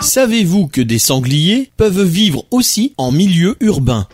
Savez-vous que des sangliers peuvent vivre aussi en milieu urbain?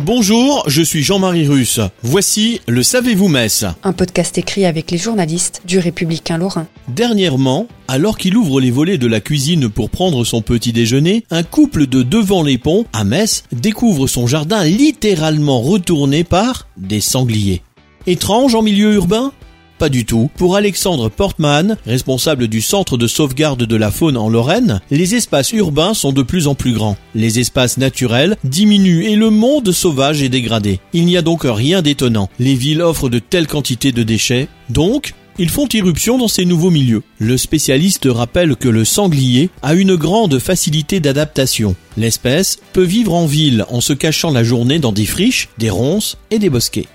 Bonjour, je suis Jean-Marie Russe. Voici le Savez-vous Metz Un podcast écrit avec les journalistes du Républicain Lorrain. Dernièrement, alors qu'il ouvre les volets de la cuisine pour prendre son petit déjeuner, un couple de devant les ponts, à Metz, découvre son jardin littéralement retourné par des sangliers. Étrange en milieu urbain? Pas du tout. Pour Alexandre Portman, responsable du Centre de sauvegarde de la faune en Lorraine, les espaces urbains sont de plus en plus grands. Les espaces naturels diminuent et le monde sauvage est dégradé. Il n'y a donc rien d'étonnant. Les villes offrent de telles quantités de déchets. Donc, ils font irruption dans ces nouveaux milieux. Le spécialiste rappelle que le sanglier a une grande facilité d'adaptation. L'espèce peut vivre en ville en se cachant la journée dans des friches, des ronces et des bosquets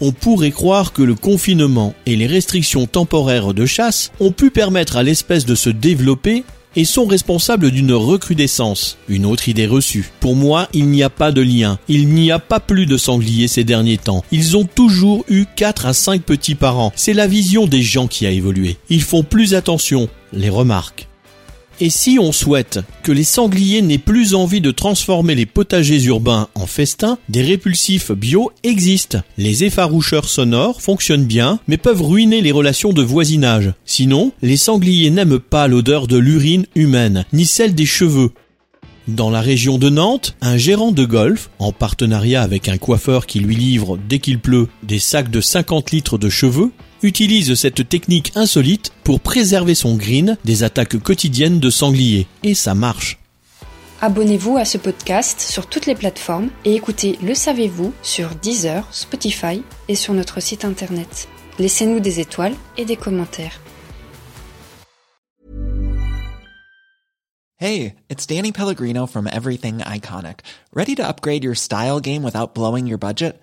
on pourrait croire que le confinement et les restrictions temporaires de chasse ont pu permettre à l'espèce de se développer et sont responsables d'une recrudescence. Une autre idée reçue. Pour moi, il n'y a pas de lien. Il n'y a pas plus de sangliers ces derniers temps. Ils ont toujours eu 4 à 5 petits parents. C'est la vision des gens qui a évolué. Ils font plus attention, les remarques. Et si on souhaite que les sangliers n'aient plus envie de transformer les potagers urbains en festins, des répulsifs bio existent. Les effaroucheurs sonores fonctionnent bien, mais peuvent ruiner les relations de voisinage. Sinon, les sangliers n'aiment pas l'odeur de l'urine humaine, ni celle des cheveux. Dans la région de Nantes, un gérant de golf, en partenariat avec un coiffeur qui lui livre, dès qu'il pleut, des sacs de 50 litres de cheveux, utilise cette technique insolite pour préserver son green des attaques quotidiennes de sangliers. Et ça marche. Abonnez-vous à ce podcast sur toutes les plateformes et écoutez Le Savez-vous sur Deezer, Spotify et sur notre site internet. Laissez-nous des étoiles et des commentaires. Hey, it's Danny Pellegrino from Everything Iconic. Ready to upgrade your style game without blowing your budget?